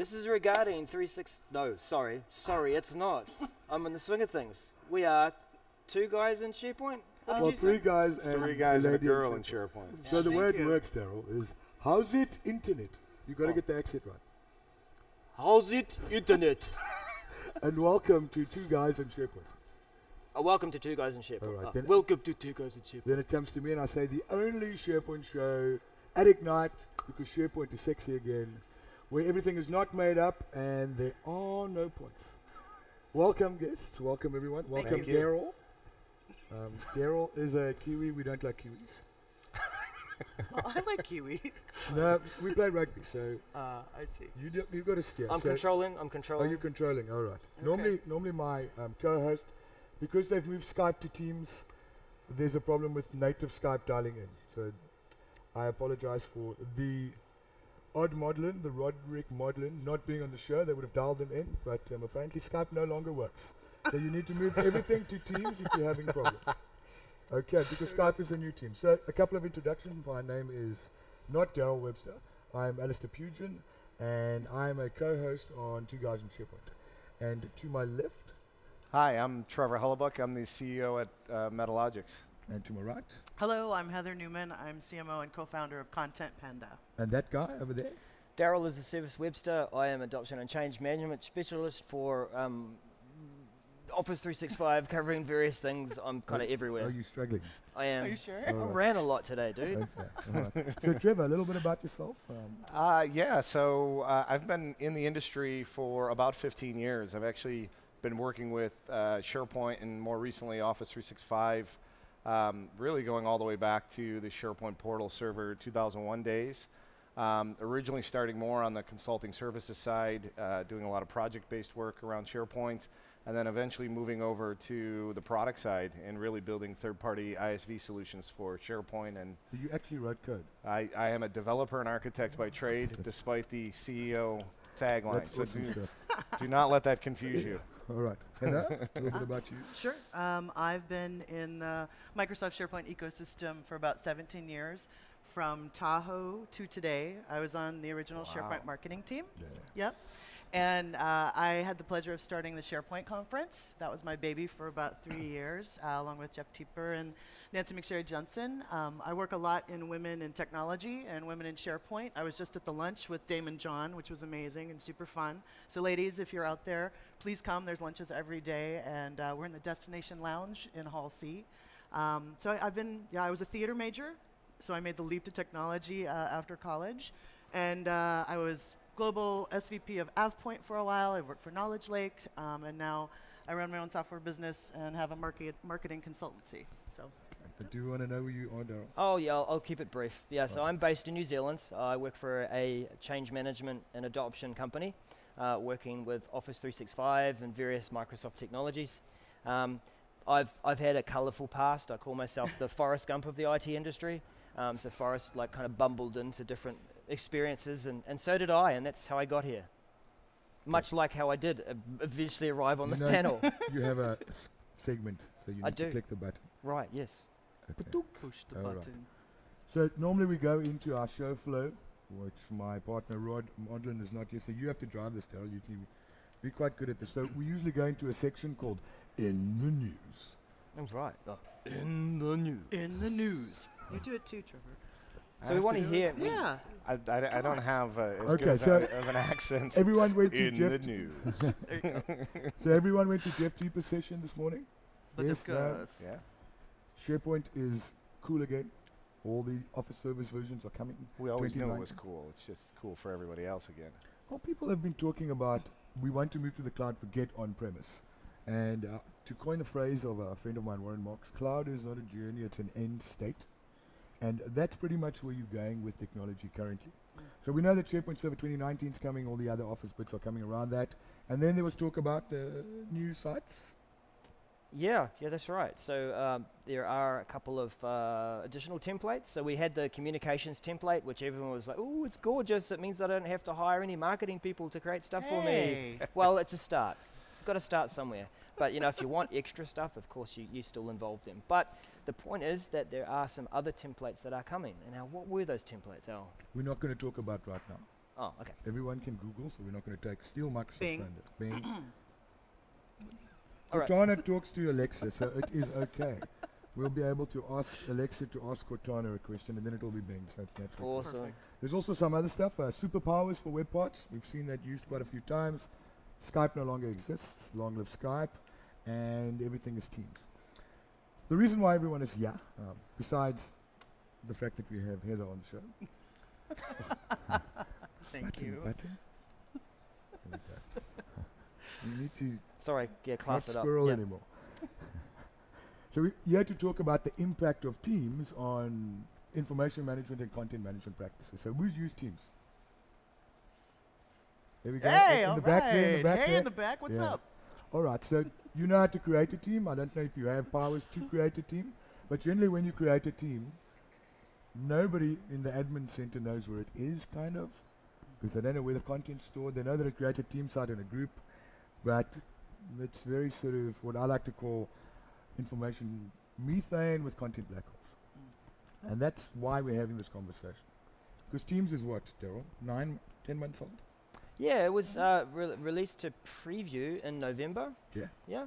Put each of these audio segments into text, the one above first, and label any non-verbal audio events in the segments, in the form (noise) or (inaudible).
This is regarding 36. No, sorry. Sorry, it's not. (laughs) I'm in the swing of things. We are two guys in SharePoint. What did Well, you three say? guys and Three guys and a lady in girl in SharePoint. SharePoint. So the Thank way it you. works, Daryl, is how's it internet? You got to Oh. get the accent right. How's it, internet? (laughs) And welcome to two guys in SharePoint. Uh, welcome to Two Guys in SharePoint. Alright, Uh, welcome to Two Guys in SharePoint. Then it comes to me and I say the only SharePoint show at Ignite because SharePoint is sexy again, where everything is not made up and there are no points. Welcome guests, welcome everyone, welcome. Daryl. Um, Daryl is a Kiwi. We don't like Kiwis. Oh, (laughs) I like kiwis. No, we play rugby, so Uh, I see. you do, you've got to steer. I'm so controlling. I'm controlling. Are you controlling? All right. Okay. Normally, normally my um, co-host, because they've moved Skype to Teams, there's a problem with native Skype dialing in. So I apologize for the odd Modlin, the Roderick Modlin, not being on the show. They would have dialed them in, but um, apparently Skype no longer works. So you need to move everything to Teams if you're having problems. Okay, because Skype is a new team. So a couple of introductions. My name is not Daryl Webster. I'm Alistair Pugin, and I'm a co-host on Two Guys in SharePoint. And to my left, Hi, I'm Trevor Hellebuyck. I'm the CEO at uh, Metalogix. And to my right, Hello, I'm Heather Newman. I'm CMO and co-founder of Content Panda. and that guy over there. Daryl is a service Webster. I am adoption and change management specialist for um, Office 365, (laughs) covering various things. I'm kind of everywhere. Are you struggling? I am. Are you sure? I All right. ran a lot today, dude. Okay. all right. So (laughs) Trevor, a little bit about yourself. Um, Uh, yeah, so uh, I've been in the industry for about 15 years. I've actually been working with uh, SharePoint and more recently Office 365, um, really going all the way back to the SharePoint portal server 2001 days. Um, originally starting more on the consulting services side, uh, doing a lot of project-based work around SharePoint, and then eventually moving over to the product side and really building third-party ISV solutions for SharePoint and you actually wrote code. I, I am a developer and architect by trade, (laughs) despite the CEO tagline. That's So awesome do, (laughs) do not let that confuse you. (laughs) All right. Heather, a little bit about you. Sure. Um, I've been in the Microsoft SharePoint ecosystem for about 17 years. From Tahoe to today, I was on the original Wow. SharePoint marketing team. Yeah. Yep. And uh, I had the pleasure of starting the SharePoint conference. That was my baby for about three (laughs) years, uh, along with Jeff Teeper and Nancy McSherry Johnson. Um, I work a lot in women in technology and women in SharePoint. I was just at the lunch with Daymond John, which was amazing and super fun. So, ladies, if you're out there, please come. There's lunches every day, and uh, we're in the Destination Lounge in Hall C. Um, so, I, I've been, yeah, I was a theater major, so I made the leap to technology uh, after college. And uh, I was global SVP of AvePoint for a while. I worked for KnowledgeLake, um, and now I run my own software business and have a market marketing consultancy. So, But do you want to know who you are, Daryl? Oh yeah, I'll, I'll keep it brief. Yeah, so I'm based in New Zealand. I work for a change management and adoption company, uh, working with Office 365 and various Microsoft technologies. Um, I've I've had a colourful past. I call myself the (laughs) Forrest Gump of the IT industry. Um, so Forrest like kind of bumbled into different experiences, and, and so did I, and that's how I got here. Much like how I did uh, eventually arrive on You this know- panel. (laughs) you have a segment, so you I need to click the button. right? Yes. Okay. push the All right. button. So normally we go into our show flow, which my partner Rod Modlin is not here, so you have to drive this, Daryl. You can be quite good at this. So we usually go into a section called In the News. I'm right. Oh, In the news. In the news. You do it too, Trevor. I So we want to to do it? hear. Yeah. I, I, I don't have uh, as Okay, good as so a, of an accent Everyone went to in Jeff. the news. (laughs) There you go. So everyone went to Jeff Teeper's session this morning. But Yes, of no. yeah, SharePoint is cool again. All the Office Service versions are coming. we always knew it was cool. It's just cool for everybody else again. Well, people have been talking about we want to move to the cloud, forget on-premise. And uh, to coin a phrase of a friend of mine, Warren Marks, cloud is not a journey, it's an end state. And that's pretty much where you're going with technology currently. So we know that SharePoint Server 2019 is coming, all the other Office bits are coming around that. And then there was talk about the new sites. Yeah, yeah, that's right. So um, there are a couple of uh, additional templates. So we had the communications template, which everyone was like, "Oh, it's gorgeous! It means I don't have to hire any marketing people to create stuff for me." (laughs) Well, it's a start. You've got to start somewhere. But you know, if you want extra stuff, of course, you, you still involve them. But the point is that there are some other templates that are coming. And now, what were those templates, Al? We're not going to talk about right now. Oh, okay. Everyone can Google, so we're not going to take steal Microsoft Bing. thunder. Bing. (clears throat) All right. Cortana talks to Alexa, so it is okay. We'll be able to ask Alexa to ask Cortana a question, and then it will be Bing. So that's natural. Awesome. Perfect. There's also some other stuff. Uh, superpowers for web parts. We've seen that used quite a few times. Skype no longer exists. Long live Skype. And everything is Teams. The reason why everyone is here, um, besides the fact that we have Heather on the show. (laughs) Thank button, you. Button. (laughs) You need to Sorry, yeah, class not it up. squirrel Yeah. anymore. (laughs) so we here to talk about the impact of Teams on information management and content management practices. So who's used Teams? There we go. Hey, in all the back there, in the back Hey, there. in the back. What's Yeah. up? All right, so you know how to create a team. I don't know if you have powers to create a team, but generally when you create a team, nobody in the admin center knows where it is, kind of, because they don't know where the content's stored. They know that it creates a team site and a group, but it's very sort of what I like to call information methane with content black holes. Mm. And that's why we're having this conversation. Because Teams is what, Daryl? Nine, ten months old? Yeah, it was uh, re- released to preview in November. Yeah. Yeah.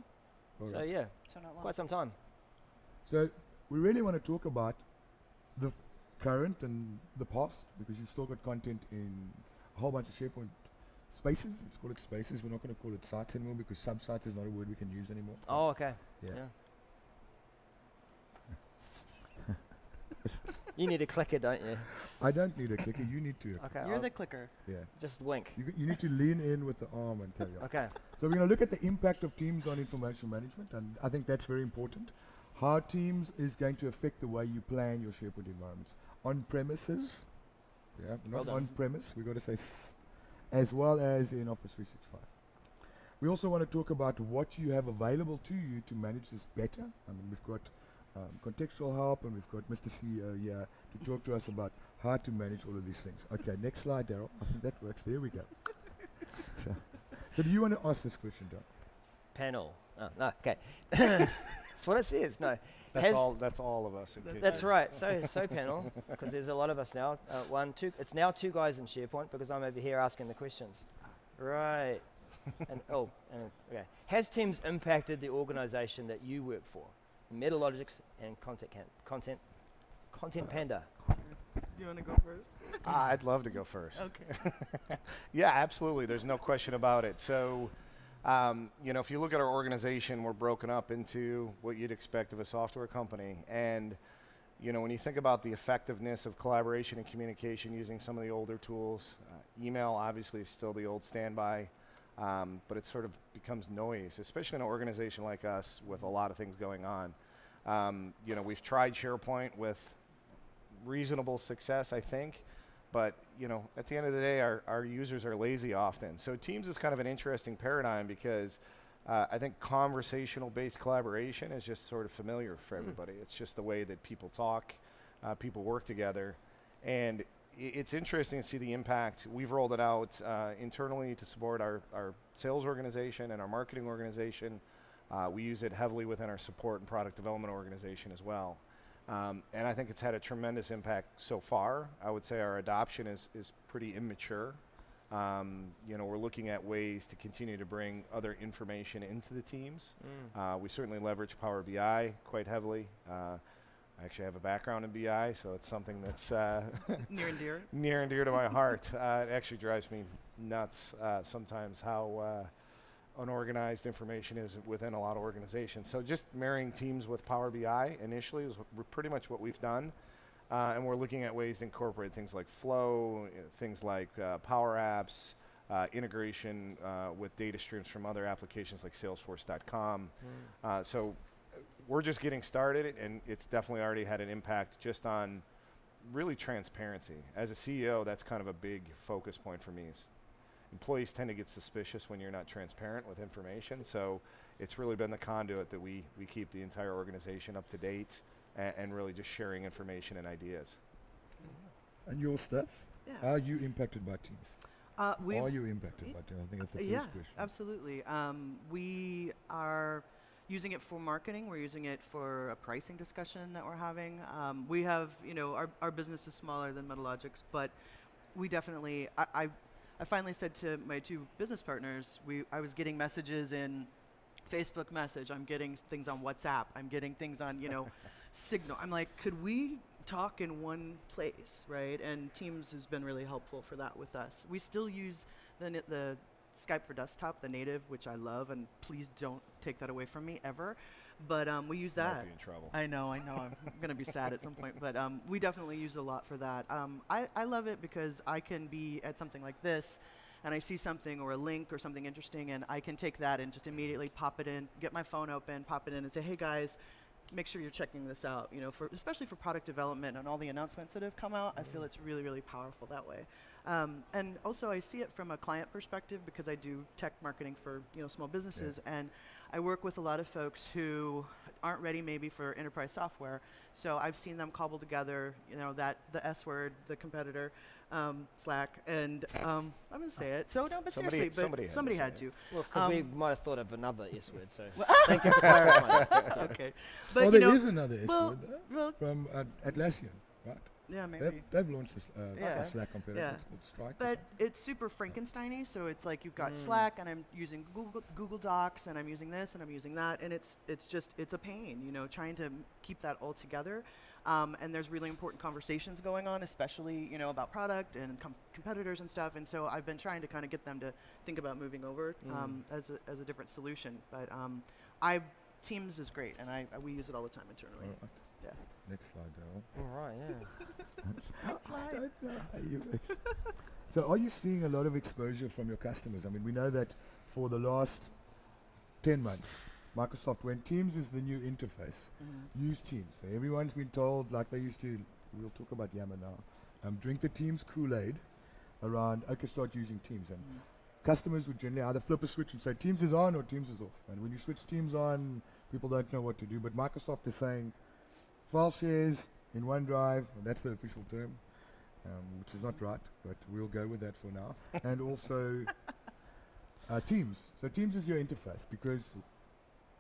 All so right. yeah, So not long. quite some time. So we really want to talk about the f- current and the past because you've still got content in a whole bunch of SharePoint spaces. Let's call it spaces. We're not going to call it sites anymore because sub-site is not a word we can use anymore. Oh, okay. Yeah. Yeah. (laughs) you need a clicker, don't you? I don't need a clicker. You need to. (laughs) Okay. You're I'll the clicker. Yeah. just wink. You, you need to lean in with the arm and carry on. Okay. So we're going to look at the impact of Teams on information management, and I think that's very important. How Teams is going to affect the way you plan your SharePoint environments on premises, yeah, not done. on premise. We've got to say, s- as well as in Office 365. We also want to talk about what you have available to you to manage this better. I mean, we've got um, contextual help, and we've got Mr. CEO here to talk to us about how to manage all of these things. Okay, next slide, Daryl. I think that works. There we go. so, so do you want to ask this question, Daryl? Panel. Oh, no. Okay. (laughs) That's what it says. No. That's Has- all. That's all of us. In That's case That's right. So, so panel, because there's a lot of us now. Uh, one, two. It's now two guys in SharePoint because I'm over here asking the questions. Right. and oh, and, okay. Has Teams impacted the organisation that you work for? Metalogix and Content can, Content Content Panda. Do you want to go first? (laughs) Ah, I'd love to go first. Okay. (laughs) Yeah, absolutely. There's no question about it. So, um, you know, if you look at our organization, we're broken up into what you'd expect of a software company. And, you know, when you think about the effectiveness of collaboration and communication using some of the older tools, uh, email obviously is still the old standby, um, but it sort of becomes noise, especially in an organization like us with a lot of things going on. Um, you know, we've tried SharePoint with reasonable success, I think. But you know, at the end of the day, our, our users are lazy often. So Teams is kind of an interesting paradigm because uh, I think conversational-based collaboration is just sort of familiar for everybody. It's just the way that people talk, uh, people work together, and it's interesting to see the impact. We've rolled it out uh, internally to support our, our sales organization and our marketing organization. Uh, we use it heavily within our support and product development organization as well. Um, and I think it's had a tremendous impact so far. I would say our adoption is, is pretty immature. Um, you know, we're looking at ways to continue to bring other information into the teams. Mm. Uh, we certainly leverage Power BI quite heavily. I actually have a background in BI, so it's something that's uh, (laughs) Near and dear. near and dear to my heart. (laughs) Uh, it actually drives me nuts uh, sometimes how uh, unorganized information is within a lot of organizations. So just marrying teams with Power BI initially is pretty much what we've done. Uh, and we're looking at ways to incorporate things like Flow, things like uh, Power Apps, uh, integration uh, with data streams from other applications like Salesforce.com. Mm. Uh, so we're just getting started, and it's definitely already had an impact just on really transparency. As a CEO, that's kind of a big focus point for me. Employees tend to get suspicious when you're not transparent with information, so it's really been the conduit that we, we keep the entire organization up to date and, and really just sharing information and ideas. And your staff? Yeah. Are you impacted by Teams? Uh, Are you impacted by Teams? I think that's the first yeah, question. absolutely. Um, we are using it for marketing. We're using it for a pricing discussion that we're having. Um, we have, you know, our, our business is smaller than Metalogix, but we definitely. I, I, I finally said to my two business partners, we I was getting messages in Facebook message. I'm getting things on WhatsApp. I'm getting things on you know (laughs) Signal. I'm like, could we talk in one place, right? And Teams has been really helpful for that with us. We still use the the Skype for desktop, the native, which I love, and please don't take that away from me ever. But um, we use that. be in trouble. I know, I know. I'm (laughs) gonna be sad at some point, but um, we definitely use a lot for that. Um, I, I love it because I can be at something like this, and I see something or a link or something interesting, and I can take that and just immediately pop it in, get my phone open, pop it in, and say, hey guys, make sure you're checking this out. You know, for especially for product development and all the announcements that have come out, I feel it's really, really powerful that way. Um, and also, I see it from a client perspective because I do tech marketing for you know small businesses, and I work with a lot of folks who aren't ready maybe for enterprise software. So I've seen them cobble together, you know, that the S word, the competitor, um, Slack, and um, I'm going to say it. So no, but Somebody- seriously, but somebody had to somebody say had to. Well, because we Um, might have thought of another S word, so (laughs) thank you for clarifying. (laughs) okay, but well, you there know, is another issue well, with that well, from uh, Atlassian, right? Yeah, maybe. They've, they've launched this, uh, Yeah. a Slack competitor. Yeah. It's called Stride. But it's super Frankensteiny, so it's like you've got Mm. Slack, and I'm using Google Google Docs, and I'm using this, and I'm using that, and it's it's just it's a pain, you know, trying to keep that all together. Um, and there's really important conversations going on, especially you know about product and com- competitors and stuff. And so I've been trying to kind of get them to think about moving over um, as a as a different solution. But um, I Teams is great, and I, I we use it all the time internally. All right. Yeah. Next slide, Daryl. All right, yeah. (laughs) I don't know how you (laughs) so are you seeing a lot of exposure from your customers? I mean, we know that for the last 10 months, Microsoft went Teams is the new interface. Mhm. Use Teams. So everyone's been told, like they used to, we'll talk about Yammer now, um, drink the Teams Kool-Aid around, okay, start using Teams. And Mhm. customers would generally either flip a switch and say Teams is on or Teams is off. And when you switch Teams on, people don't know what to do. But Microsoft is saying file shares in OneDrive, that's the official term, um, which is not right, but we'll go with that for now. (laughs) and also uh, Teams. So Teams is your interface because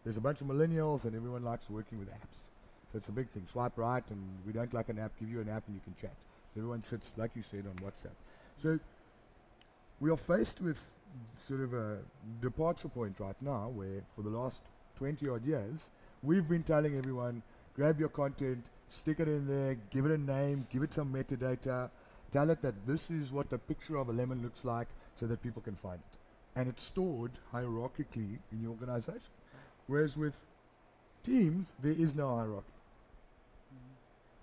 there's a bunch of millennials and everyone likes working with apps. So it's a big thing. Swipe right, and we don't like an app, give you an app and you can chat. Everyone sits, like you said, on WhatsApp. So we are faced with sort of a departure point right now where for the last 20 odd years, we've been telling everyone, grab your content, stick it in there, give it a name, give it some metadata, tell it that this is what the picture of a lemon looks like so that people can find it. And it's stored hierarchically in your organization. Whereas with Teams, there is no hierarchy.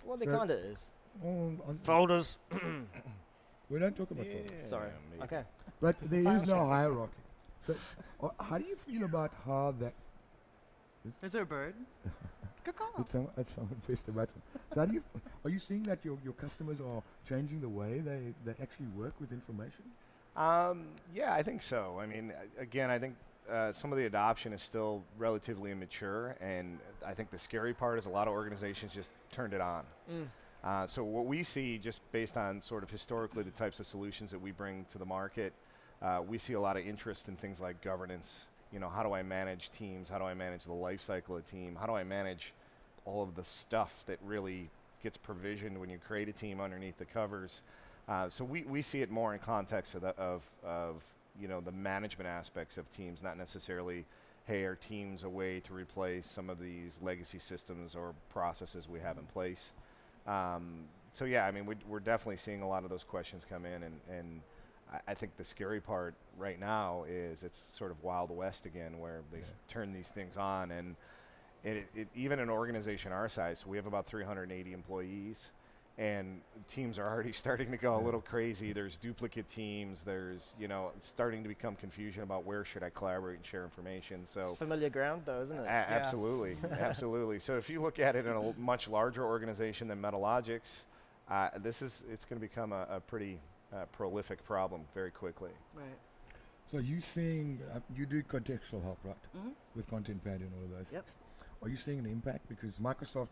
Well, there So- kind of is. On, on Folders. (coughs) we don't talk about folders. Sorry. maybe. Okay. But there is no (laughs) hierarchy. So, uh, how do you feel about how that? Is there a bird? (laughs) Good call. Did some, uh, someone pressed the button. So how do you? f- Are you seeing that your, your customers are changing the way they, they actually work with information? Um, yeah, I think so. I mean, again, I think uh, some of the adoption is still relatively immature, and I think the scary part is a lot of organizations just turned it on. Mm. Uh, so what we see, just based on sort of historically the types of solutions that we bring to the market, uh, we see a lot of interest in things like governance. You know, how do I manage teams? How do I manage the life cycle of a team? How do I manage all of the stuff that really gets provisioned when you create a team underneath the covers? Uh, so we, we see it more in context of, the, of, of you know the management aspects of teams, not necessarily, hey, are teams a way to replace some of these legacy systems or processes we have in place? Um, so yeah, I mean, we, we're definitely seeing a lot of those questions come in, and, and I, I think the scary part right now is it's sort of wild west again, where they've Yeah. turned these things on, and it, it, even an organization our size, so we have about 380 employees, and teams are already (laughs) starting to go a little crazy. There's duplicate teams. There's you know it's starting to become confusion about where should I collaborate and share information. So It's familiar ground, though, isn't a- it? Absolutely, (laughs) absolutely. So if you look at it in a l- much larger organization than Metalogix, uh, this is it's going to become a, a pretty uh, prolific problem very quickly. Right. So you seeing uh, you do contextual help, right? Mhm. With content pad and all of those. Yep. Are you seeing an impact because Microsoft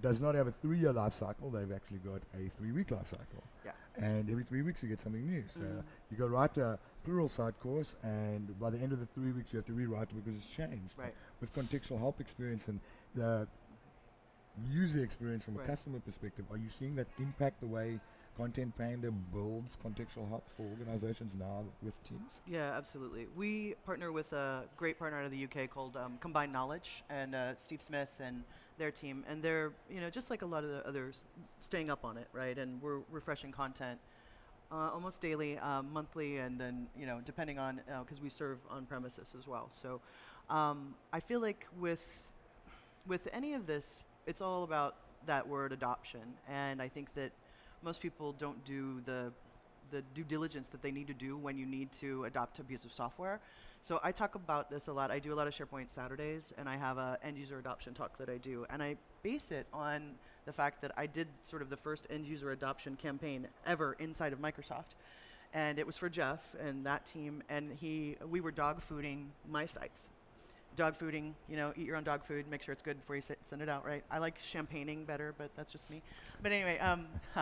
does not have a three-year life cycle? They've actually got a three-week life cycle. Yeah. And every three weeks you get something new. So Mhm. you go write a Pluralsight course, and by the end of the three weeks you have to rewrite it because it's changed. Right. With contextual help experience and the user experience from a customer perspective, are you seeing that impact the way Content Panda builds contextual help for organizations now with teams? Yeah, absolutely. We partner with a great partner out of the UK called um, Combined Knowledge, and uh, Steve Smith and their team, and they're you know just like a lot of the others, staying up on it, right? And we're refreshing content uh, almost daily, um, monthly, and then you know depending on because we serve on premises as well. So um, I feel like with with any of this, it's all about that word adoption, and I think that most people don't do the the due diligence that they need to do when you need to adopt abusive software. So I talk about this a lot. I do a lot of SharePoint Saturdays, and I have a end user adoption talk that I do, and I base it on the fact that I did sort of the first end user adoption campaign ever inside of Microsoft, and it was for Jeff and that team, and he we were dog fooding my sites. Dog fooding, you know, eat your own dog food, make sure it's good before you s- send it out, right? I like champagning better, but that's just me. But anyway, um, (laughs)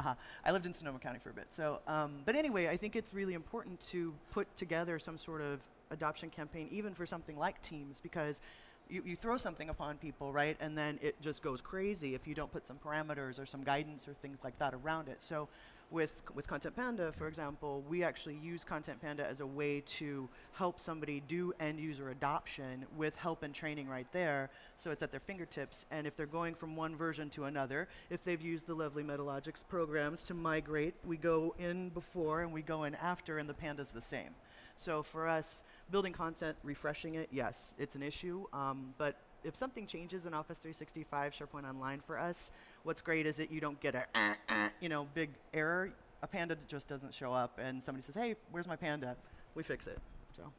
I lived in Sonoma County for a bit. So, um, but anyway, I think it's really important to put together some sort of adoption campaign, even for something like Teams, because you, you throw something upon people, right, and then it just goes crazy if you don't put some parameters or some guidance or things like that around it. So, with with Content Panda, for example, we actually use Content Panda as a way to help somebody do end user adoption with help and training right there. So it's at their fingertips. And if they're going from one version to another, if they've used the lovely Metalogix programs to migrate, we go in before and we go in after, and the Panda's the same. So for us, building content, refreshing it, yes, it's an issue. Um, but if something changes in Office 365, SharePoint Online for us, what's great is that you don't get a, uh, uh, you know, big error. A panda just doesn't show up, and somebody says, "Hey, where's my panda?" We fix it. So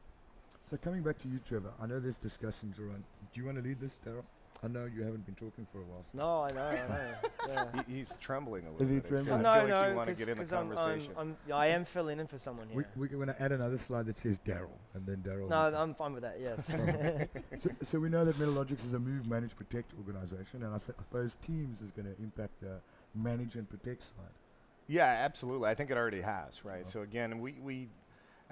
So coming back to you, Trevor, I know there's discussions around. Do you want to lead this, Daryl? I know you haven't been talking for a while. so- No, I know, I know. (laughs) Yeah. He, he's trembling a little he bit. I feel- trembling? I no, feel like no, you want to cause, get in the 'cause I'm- I'm- I'm, I am filling in for someone We, here. we're going to add another slide that says Daryl, and then Daryl. no, I'm fine with that. Yes. (laughs) so, so we know that Metalogix is a move, manage, protect organization, and I, th- I suppose Teams is going to impact the manage and protect side. Yeah, absolutely. I think it already has, right? Uh-huh. So again, we, we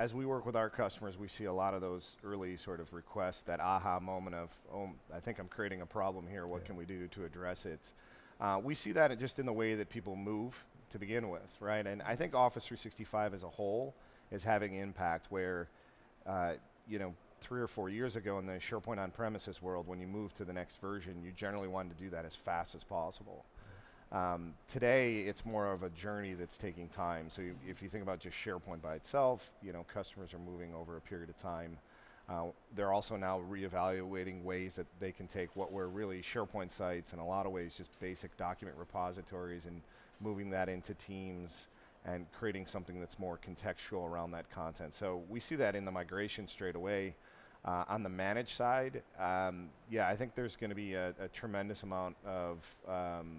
as we work with our customers, we see a lot of those early sort of requests, that aha moment of, oh, I think I'm creating a problem here. What Yeah. can we do to address it? Uh, we see that just in the way that people move to begin with, right? And I think Office 365 as a whole is having impact where, uh, you know, three or four years ago in the SharePoint on-premises world, when you move to the next version, you generally wanted to do that as fast as possible. Um, today, it's more of a journey that's taking time. So you, if you think about just SharePoint by itself, you know, customers are moving over a period of time. Uh, they're also now reevaluating ways that they can take what were really SharePoint sites, in a lot of ways, just basic document repositories, and moving that into Teams and creating something that's more contextual around that content. So we see that in the migration straight away. Uh, on the managed side, um, yeah, I think there's going to be a, a tremendous amount of um,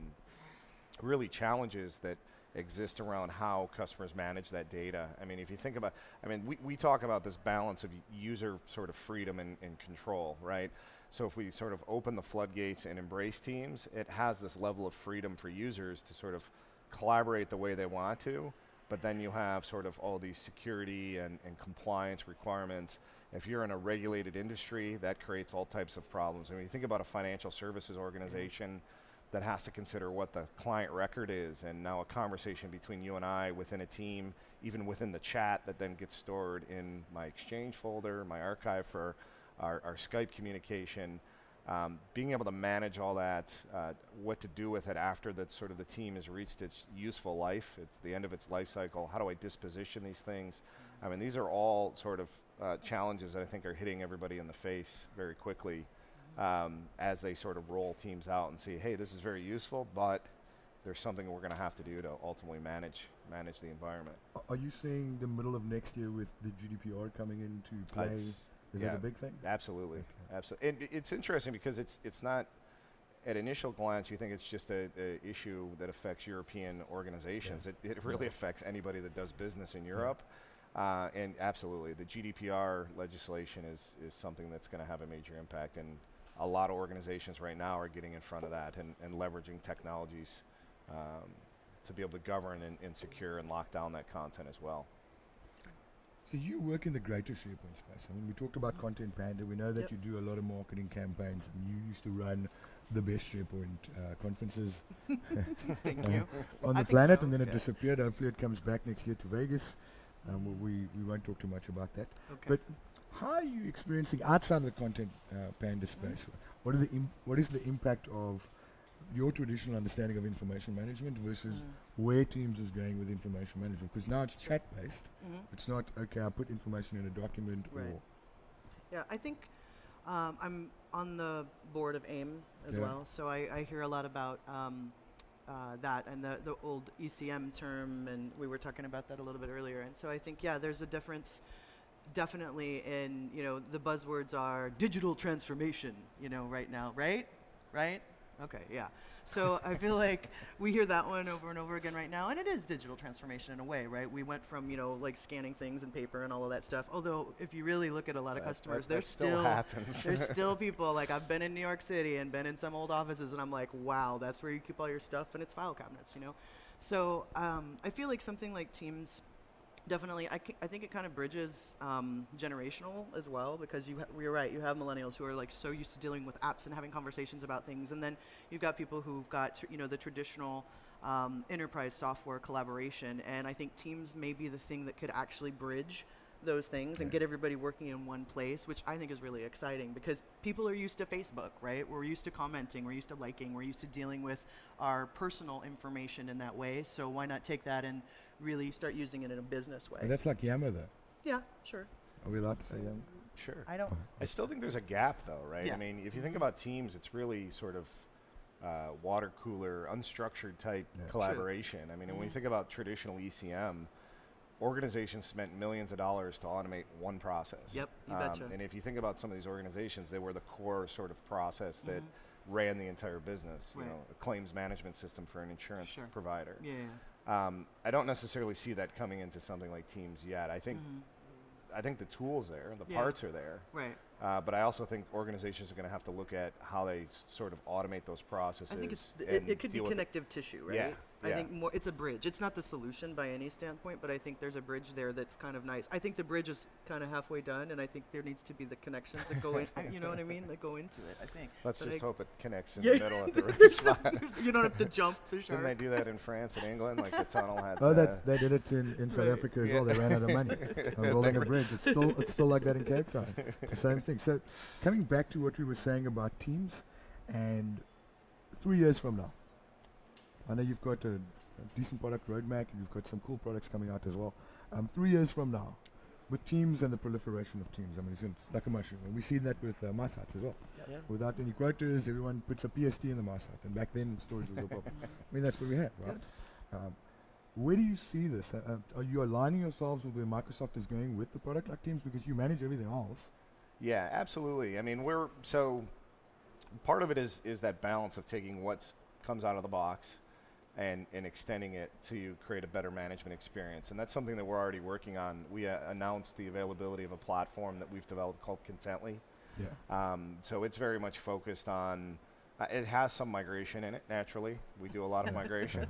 really challenges that exist around how customers manage that data. I mean, if you think about, I mean, we, we talk about this balance of user sort of freedom and, and control, right? So if we sort of open the floodgates and embrace teams, it has this level of freedom for users to sort of collaborate the way they want to, but then you have sort of all these security and, and compliance requirements. If you're in a regulated industry, that creates all types of problems. I mean, you think about a financial services organization that has to consider what the client record is, and now a conversation between you and I within a team, even within the chat that then gets stored in my Exchange folder, my archive for our, our Skype communication. Um, being able to manage all that, uh, what to do with it after that sort of the team has reached its useful life, it's the end of its life cycle. How do I disposition these things? I mean, these are all sort of uh, challenges that I think are hitting everybody in the face very quickly um, as they sort of roll teams out and see, hey, this is very useful, but there's something we're going to have to do to ultimately manage manage the environment. Are you seeing the middle of next year with the GDPR coming into play? it's- is yeah. it a big thing? Absolutely, Okay. absolutely. And it's interesting because it's it's not. At initial glance, you think it's just a, a issue that affects European organizations. It, it really Yeah. affects anybody that does business in Europe. Uh, and absolutely, the GDPR legislation is, is something that's going to have a major impact. And a lot of organizations right now are getting in front of that and, and leveraging technologies um, to be able to govern and, and secure and lock down that content as well. So you work in the greater SharePoint space. I mean, we talked about Content Panda. We know that Yep. you do a lot of marketing campaigns, and you used to run the best SharePoint uh, conferences (laughs) Thank you. (laughs) on the think planet, so. and then it disappeared. Hopefully, it comes back next year to Vegas. Um, we we won't talk too much about that. Okay. But how are you experiencing outside of the content uh, panda space? What are the what is the impact of your traditional understanding of information management versus Mm. where Teams is going with information management? Because now it's chat based. Mhm. It's not okay. I put information in a document Right. or Yeah, I think um, I'm on the board of AIIM as Yeah. well, so I, I hear a lot about um, uh, that and the, the old ECM term, and we were talking about that a little bit earlier. And so I think, yeah, there's a difference definitely in, you know, the buzzwords are digital transformation, you know, right now, right? Right? Okay, yeah. So (laughs) I feel like we hear that one over and over again right now, and it is digital transformation in a way, right? We went from, you know, like scanning things in paper and all of that stuff. Although, if you really look at a lot of That- customers, that, there's that still, happens. there's (laughs) still people like I've been in New York City and been in some old offices, and I'm like, wow, that's where you keep all your stuff, and it's file cabinets, you know. So um, I feel like something like Teams, definitely, I, I think it kind of bridges um, generational as well because you you're right, you have millennials who are like so used to dealing with apps and having conversations about things, and then you've got people who've got you know the traditional. Um, enterprise software collaboration, and I think Teams may be the thing that could actually bridge those things and Yeah. get everybody working in one place, which I think is really exciting because people are used to Facebook, right? We're used to commenting, we're used to liking, we're used to dealing with our personal information in that way. So why not take that and really start using it in a business way? But that's like Yammer, though. yeah, sure. Are we allowed to say Yammer? Sure. I don't. I still think there's a gap, though, right? Yeah. I mean, if you think about teams, it's really sort of uh, water cooler, unstructured type Yeah. Sure. collaboration. I mean, and when you Mhm. think about traditional ECM, organizations spent millions of dollars to automate one process. Yep, you Um, betcha. and if you think about some of these organizations, they were the core sort of process that Mhm. ran the entire business. You Right. know, a claims management system for an insurance Sure. provider. Yeah. yeah. Um, I don't necessarily see that coming into something like Teams yet. I think Mhm. I think the tools there, the Yeah. parts are there. Right. Uh, but I also think organizations are going to have to look at how they s- sort of automate those processes. I think it's th- it, it could be connective tissue, right? Yeah, I yeah. think more it's a bridge. It's not the solution by any standpoint, but I think there's a bridge there that's kind of nice. I think the bridge is kind of halfway done, and I think there needs to be the connections that go in. (laughs) You know what I mean? That go into it. I think. Let's But just I- hope it connects in Yeah, the middle at the right spot. you don't have to jump the Didn't they do that in France and England? Like the tunnel had. Oh, that they did it in, in South Right. Africa as Yeah. well. They ran out of money on (laughs) building a bridge. It's still it's still like that in Cape Town. The same thing. So, coming back to what we were saying about teams, and three years from now, I know you've got a, a decent product roadmap. and You've got some cool products coming out as well. Um, three years from now, with teams and the proliferation of teams, I mean, it's in- like a mushroom. And we've seen that with uh, my as well. Yeah. Without any quotas, everyone puts a PSD in the my site, and back then storage was a problem. (laughs) I mean, that's what we had, right? Um, where do you see this? Uh, uh, are you aligning yourselves with where Microsoft is going with the product like Teams because you manage everything else? Yeah, absolutely. I mean, we're so part of it is is that balance of taking what comes out of the box and and extending it to create a better management experience, and that's something that we're already working on. We uh, announced the availability of a platform that we've developed called Contently. Yeah. Um, so it's very much focused on. Uh, it has some migration in it. Naturally, we do a lot of (laughs) migration,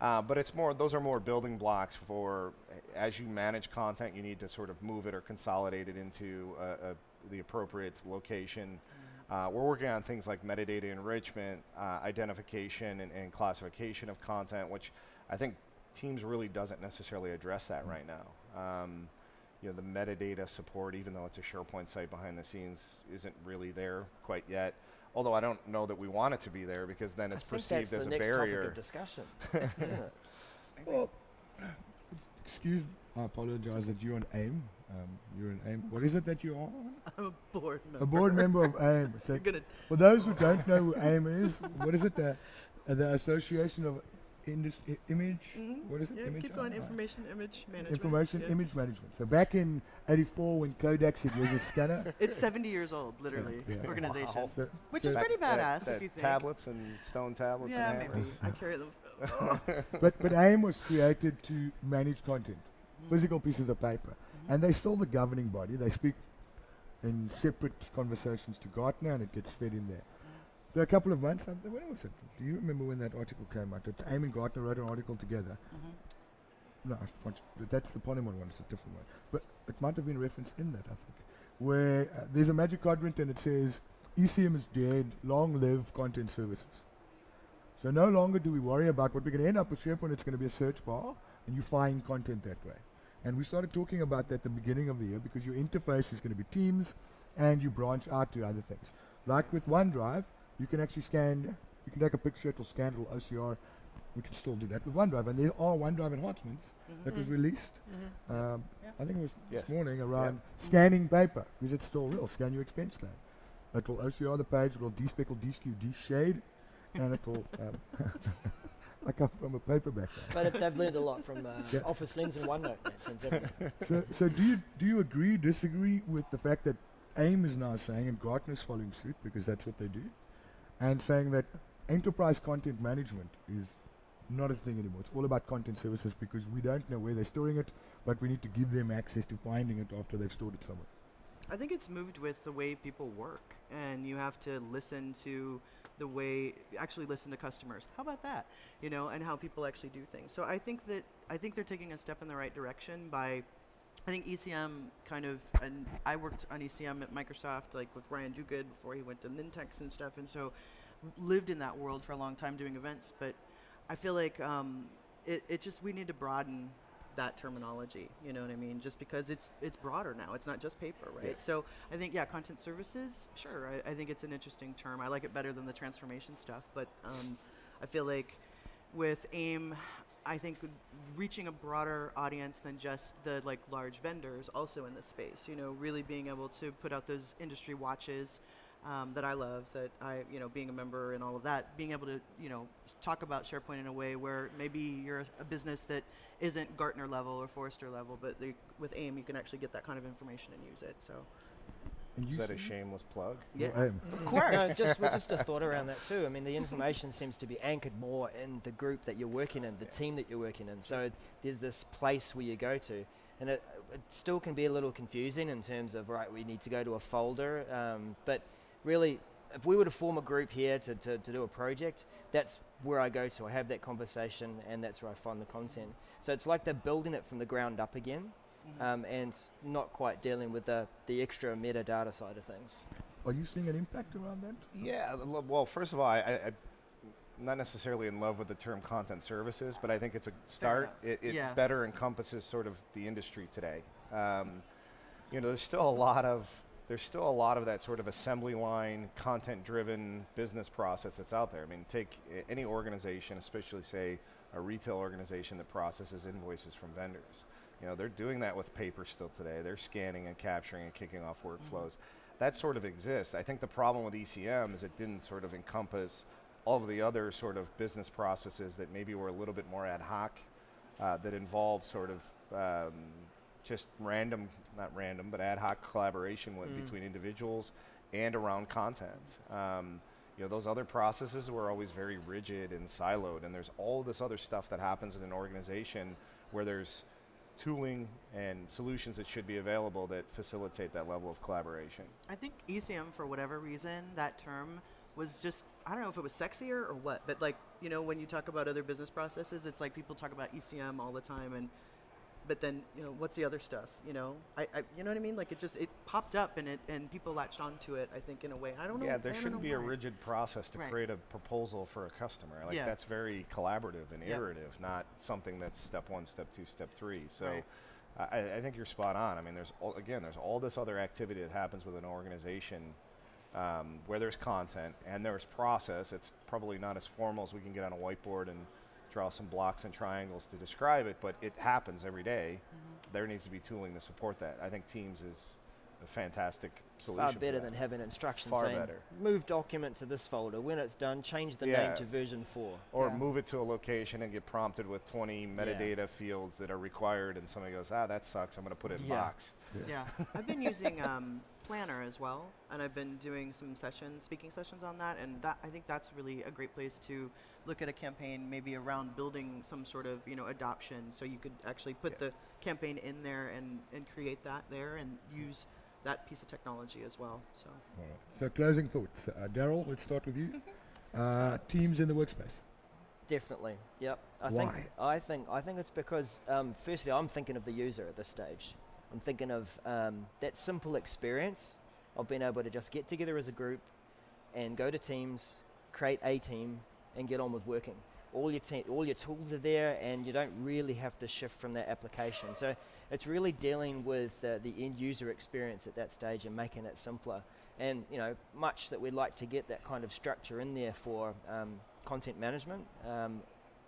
uh, but it's more. Those are more building blocks for as you manage content. You need to sort of move it or consolidate it into uh, the appropriate location. Uh, we're working on things like metadata enrichment, uh, identification, and, and classification of content, which I think Teams really doesn't necessarily address that right now. Um, you know, the metadata support, even though it's a SharePoint site behind the scenes, isn't really there quite yet. Although I don't know that we want it to be there because then it's I think perceived that's as the a next topic barrier. of discussion, (laughs) isn't it? Well, excuse, I apologize that you're on AIIM. Um, you're an AIIM. What is it that you are? I'm a board member. A board member of (laughs) AIIM. So, for those who don't know who AIIM is, what is it? The, uh, the Association of Indus- I- Image. Mhm. What is it? Yeah, image keep going. Ah, Information, image management. Information yeah. image management. So back in '84, when Kodak said, "Here's a scanner," (laughs) It's 70 years old, literally. yeah. Organization. Wow. so, Which so is pretty badass that if you think. Tablets and stone tablets yeah, and maybe. I carry them. (laughs) but but AIIM was created to manage content, Mm-hmm. physical pieces of paper, and they're still the governing body. They speak in separate conversations to Gartner, and it gets fed in there. So a couple of months, when was it? Do you remember when that article came out? AIIM and Gartner wrote an article together. Mhm. No, that's the Ponemon one. It's a different one, but it might have been referenced in that, I think, where uh, there's a magic quadrant and it says ECM is dead, long live content services. So no longer do we worry about what we're going to end up with SharePoint. It's going to be a search bar, and you find content that way. And we started talking about that at the beginning of the year because your interface is going to be Teams, and you branch out to other things. Like with OneDrive, you can actually scan, you can take a picture, it'll scan, it'll OCR. We can still do that with OneDrive, and there are OneDrive enhancements that was released. Um, Yeah. I think it was Yes. this morning around scanning paper because it's still real. Scan your expense claim. It will OCR the page, it will despeckle, deskew, deshade, and it will. Um, (laughs) I come from a paper background. But it, they've learned a lot from uh, (laughs) Yeah. Office Lens and OneNote in that sense, so, so do you do you agree, disagree with the fact that AIIM is now saying, and Gartner's following suit because that's what they do, and saying that enterprise content management is not a thing anymore. It's all about content services because we don't know where they're storing it, but we need to give them access to finding it after they've stored it somewhere. I think it's moved with the way people work, and you have to listen to the way actually listen to customers. How about that? You know, and how people actually do things. So I think that I think they're taking a step in the right direction by. I think ECM kind of, and I worked on ECM at Microsoft, like with Ryan Duguid before he went to Nintex and stuff, and so lived in that world for a long time doing events. But I feel like um, it, it just we need to broaden that terminology. You know what I mean? Just because it's it's broader now. It's not just paper, right? Yeah. So I think yeah, content services. Sure, I, I think it's an interesting term. I like it better than the transformation stuff. But um, I feel like with AIIM, I think reaching a broader audience than just the like large vendors also in this space. You know, really being able to put out those industry watches um, that I love. That I, you know, being a member and all of that, being able to, you know, talk about SharePoint in a way where maybe you're a, a business that isn't Gartner level or Forrester level, but they, with AIIM you can actually get that kind of information and use it. So, And Is that a shameless plug? yeah, Well, AIIM. of No, course. just just a thought around that too. I mean, the information seems to be anchored more in the group that you're working in, the team that you're working in. So there's this place where you go to, and it, it still can be a little confusing in terms of right, we need to go to a folder. Um, but really, if we were to form a group here to, to, to do a project, that's where I go to. I have that conversation, and that's where I find the content. So it's like they're building it from the ground up again, Mhm. um, and not quite dealing with the the extra metadata side of things. Are you seeing an impact around that? Yeah. Well, first of all, I, I, I'm not necessarily in love with the term content services, but I think it's a start. It, it Yeah. better encompasses sort of the industry today. Um, you know, there's still a lot of there's still a lot of that sort of assembly line, content-driven business process that's out there. I mean, take any organization, especially say a retail organization that processes invoices from vendors. You know, they're doing that with paper still today. They're scanning and capturing and kicking off workflows. That sort of exists. I think the problem with ECM is it didn't sort of encompass all of the other sort of business processes that maybe were a little bit more ad hoc, uh, that involve sort of um, just random, not random, but ad hoc collaboration with, Mm. between individuals and around content. Um, you know, those other processes were always very rigid and siloed, and there's all this other stuff that happens in an organization where there's tooling and solutions that should be available that facilitate that level of collaboration. I think ECM, for whatever reason, that term was just, I don't know if it was sexier or what, but like, you know, when you talk about other business processes, it's like people talk about ECM all the time and, but then, you know, what's the other stuff, you know? I, I you know what I mean? Like it just, it popped up and it, and people latched onto it, I think, in a way. I don't know. Yeah, there shouldn't be a rigid process to Right. create a proposal for a customer. Like Yeah. that's very collaborative and Yeah. iterative, not something that's step one, step two, step three. So Right. I, I think you're spot on. I mean, there's all, again, there's all this other activity that happens with an organization um, where there's content and there's process. It's probably not as formal as we can get on a whiteboard and draw some blocks and triangles to describe it, but it happens every day. Mm-hmm. There needs to be tooling to support that. I think Teams is a fantastic solution. Far better than having instructions Far saying better. move document to this folder. When it's done, change the Yeah. name to version four. Or Yeah. move it to a location and get prompted with 20 metadata fields that are required, and somebody goes, ah, that sucks, I'm going to put it in Yeah. box. Yeah, (laughs) I've been using um, Planner as well, and I've been doing some sessions, speaking sessions on that, and that I think that's really a great place to look at a campaign, maybe around building some sort of you know adoption. So you could actually put Yeah. the campaign in there and and create that there and use that piece of technology as well. So So closing thoughts. Uh, Daryl, let's start with you. (laughs) Uh, teams in the workspace. Definitely. Yep. I Why? think I think I think it's because um, firstly I'm thinking of the user at this stage. I'm thinking of um, that simple experience of being able to just get together as a group, and go to Teams, create a team, and get on with working. All your te- all your tools are there, and you don't really have to shift from that application. So it's really dealing with uh, the end user experience at that stage and making it simpler. And you know, much that we'd like to get that kind of structure in there for um, content management. Um,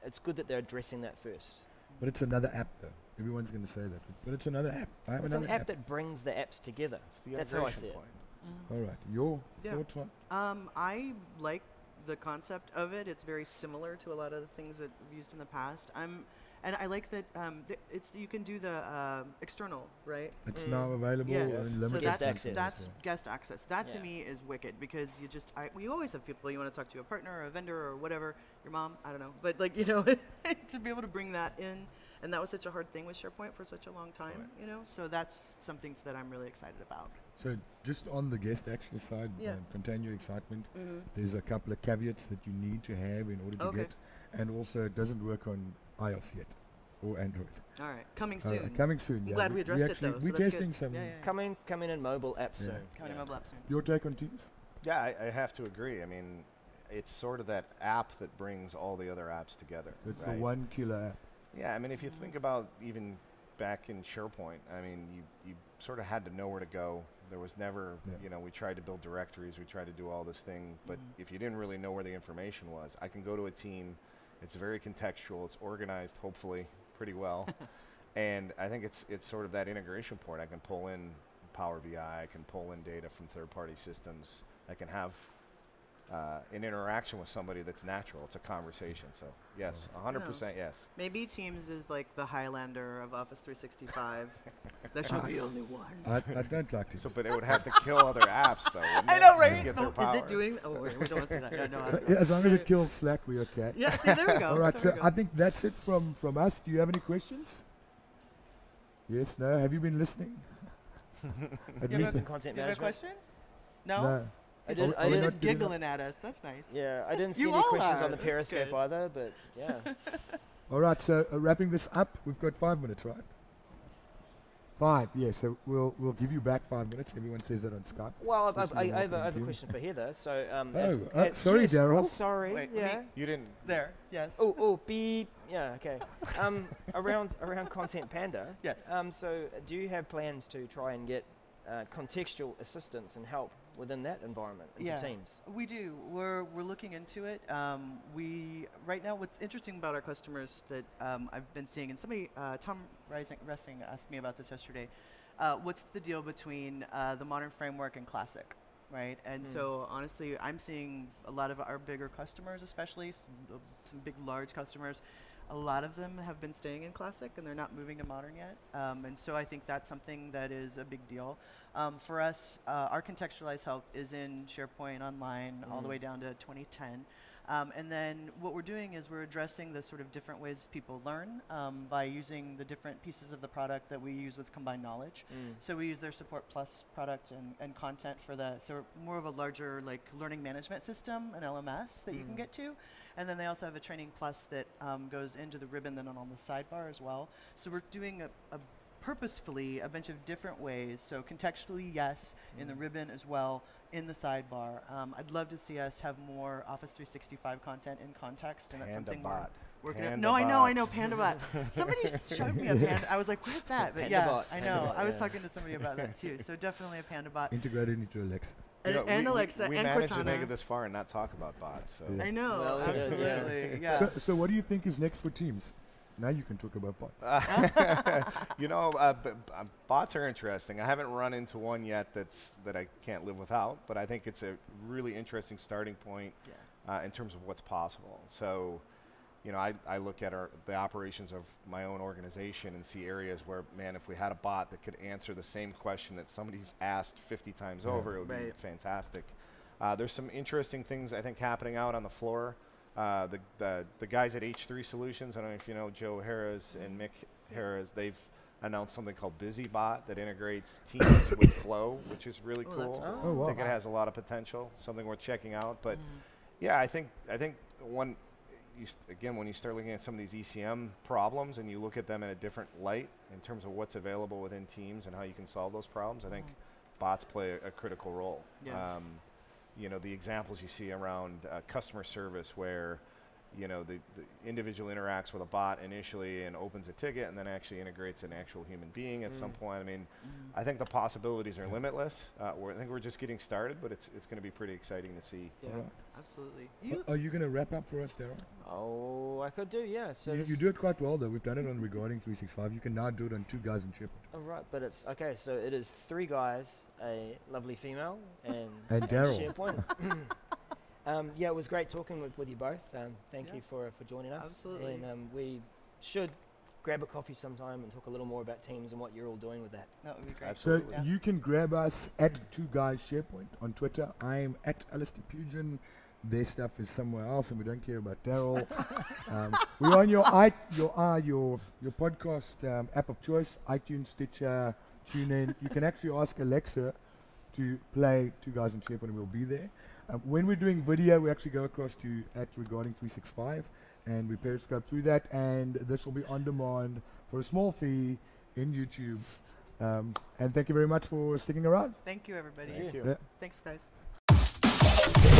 it's good that they're addressing that first. But it's another app, though. Everyone's going to say that. But it's another app. I have It's an another app, that brings the apps together. It's the That's how I integration see it. point. Mhm. All right. Your Yeah. thoughts on? Um, I like the concept of it. It's very similar to a lot of the things that we've used in the past. I'm, and I like that um, th- it's you can do the uh, external, right? It's Mm. now available Yeah. in Yes. So limited Guest that's access. that's Yeah. guest access. That to Yeah. me is wicked because you just I, we always have people you want to talk to a partner or a vendor or whatever your mom I don't know but like you know (laughs) to be able to bring that in and that was such a hard thing with SharePoint for such a long time Right. you know so that's something that I'm really excited about. So just on the guest action side, Yeah. um, contain your excitement. Mm-hmm. There's a couple of caveats that you need to have in order to Okay. get, and also it doesn't work on iOS yet or Android. All right, coming Uh, soon. coming soon. I'm yeah. glad we addressed it actually, though. so We're that's testing good. some. Yeah, yeah, yeah. Coming, coming in mobile apps Yeah. soon. Coming Yeah. in mobile app soon. Your take on Teams? Yeah, I, I have to agree. I mean, it's sort of that app that brings all the other apps together. It's right? the one killer app. Yeah, I mean, if you think about even back in SharePoint, I mean, you, you sort of had to know where to go. There was never, Yeah. you know, we tried to build directories, we tried to do all this thing, but Mhm. if you didn't really know where the information was, I can go to a team, it's very contextual, it's organized, hopefully, pretty well. (laughs) and I think it's, it's sort of that integration point. I can pull in Power BI, I can pull in data from third party systems, I can have uh, an interaction with somebody that's natural. It's a conversation. So, yes, 100% yes. Maybe Teams is like the Highlander of Office 365. (laughs) there should be only one. I, I don't like Teams. So, but it would have to kill other apps, though. I know, right? get No, their is it doing? Oh, wait, we don't want to say that. No, no. Yeah, (laughs) as long as it (laughs) kills Slack, we're okay. Yeah, see, there we go. All right, there so. I think that's it from, from us. Do you have any questions? Yes, no? Have you been listening? At Yeah, least some content Do you have a management. question? No? no. I did, I Are we did, just giggling at us. That's nice. yeah, I didn't see any questions are, on the that's Periscope good. either, but yeah. (laughs) All right, so uh, wrapping this up, we've got five minutes, right? Five, yeah. so we'll we'll give you back five minutes. Everyone says that on Skype. Well, I've, I've, I, I have, a, I have a question for Heather. So, um, Oh, as- uh, sorry, cheers. Daryl. Oh, sorry. Wait, yeah. me- You didn't. There, yes. Oh, oh, beep. Yeah, okay. Um, (laughs) around around Content Panda. Yes. Um, so, do you have plans to try and get uh, contextual assistance and help within that environment into Yeah. teams? We do. We're we're looking into it. Um, we right now. What's interesting about our customers that um, I've been seeing, and somebody, uh, Tom Rising, Resing asked me about this yesterday. Uh, what's the deal between uh, the modern framework and classic, right? And Mm. so honestly, I'm seeing a lot of our bigger customers, especially some, some big large customers. A lot of them have been staying in classic and they're not moving to modern yet. Um, and so I think that's something that is a big deal. Um, for us, uh, our contextualized help is in SharePoint Online all the Mm. way down to 2010. Um, and then what we're doing is we're addressing the sort of different ways people learn um, by using the different pieces of the product that we use with combined knowledge. Mm. So we use their Support Plus product and, and content for the so more of a larger like learning management system, an LMS that you can Mm. get to, and then they also have a Training Plus that um, goes into the ribbon then on the sidebar as well. So we're doing a, a purposefully a bunch of different ways. So contextually, yes, in the Mm. ribbon as well, in the sidebar. Um, I'd love to see us have more Office 365 content in context, and that's Panda something bot. we're working on. Panda No, I know, I know, PandaBot. (laughs) Somebody showed me a Panda. I was like, where's that? But yeah, PandaBot, I know. PandaBot, I was yeah. talking to somebody about that too. So definitely a PandaBot. Integrated into Alexa. And, You know, and we, we- Alexa we and managed to make it this far and not talk about bots. So. I know, Well, we did, yeah. absolutely. Yeah. So, so what do you think is next for Teams? Now you can talk about bots. Uh, (laughs) (laughs) you know, uh, b- b- uh, bots are interesting. I haven't run into one yet that's that I can't live without, but I think it's a really interesting starting point Yeah. uh, in terms of what's possible. So, you know, I, I look at our, the operations of my own organization and see areas where, man, if we had a bot that could answer the same question that somebody's asked 50 times Yeah. over, it would be fantastic. Uh, there's some interesting things I think happening out on the floor. Uh, the, the the guys at H3 Solutions, I don't know if you know Joe Harris and Mick Harris, they've announced something called BusyBot that integrates Teams with (coughs) Flow, which is really Oh, that's cool. cool. Oh, I think it has a lot of potential, something worth checking out. But Mhm. yeah, I think I think one you st- again when you start looking at some of these ECM problems and you look at them in a different light in terms of what's available within Teams and how you can solve those problems, I think Mhm. bots play a, a critical role. Yeah. Um, you know, the examples you see around uh, customer service where, you know, the, the individual interacts with a bot initially and opens a ticket and then actually integrates an actual human being at some Mm. point. I mean, Mm. I think the possibilities are limitless. Uh, we're, I think we're just getting started, but it's, it's going to be pretty exciting to see. Yeah. Alright. Absolutely. You, Are you going to wrap up for us, Daryl? Oh, I could do, yeah. So You, you do it quite well, though. We've done it on Regarding 365. You can now do it on Two Guys in Shepherd. Oh, right, but it's okay. So it is three guys, a lovely female, and, And Daryl. SharePoint. (laughs) (laughs) um, yeah, it was great talking with, with you both. Um, thank Yeah. you for for joining us. Absolutely. And um, we should grab a coffee sometime and talk a little more about Teams and what you're all doing with that. that would be great. So Yeah. you can grab us at Two Guys SharePoint on Twitter. I'm at Alistair Pugin. Their stuff is somewhere else, and we don't care about Daryl. (laughs) um, we're on your i your uh, your your podcast um, app of choice: iTunes, Stitcher, TuneIn. You can actually ask Alexa to play Two Guys in SharePoint, and we'll be there. Um, when we're doing video, we actually go across to at Regarding 365, and we periscope through that, and this will be on demand for a small fee in YouTube. Um, and thank you very much for sticking around. Thank you, everybody. Thank Thank you. you. Yeah. Thanks, guys.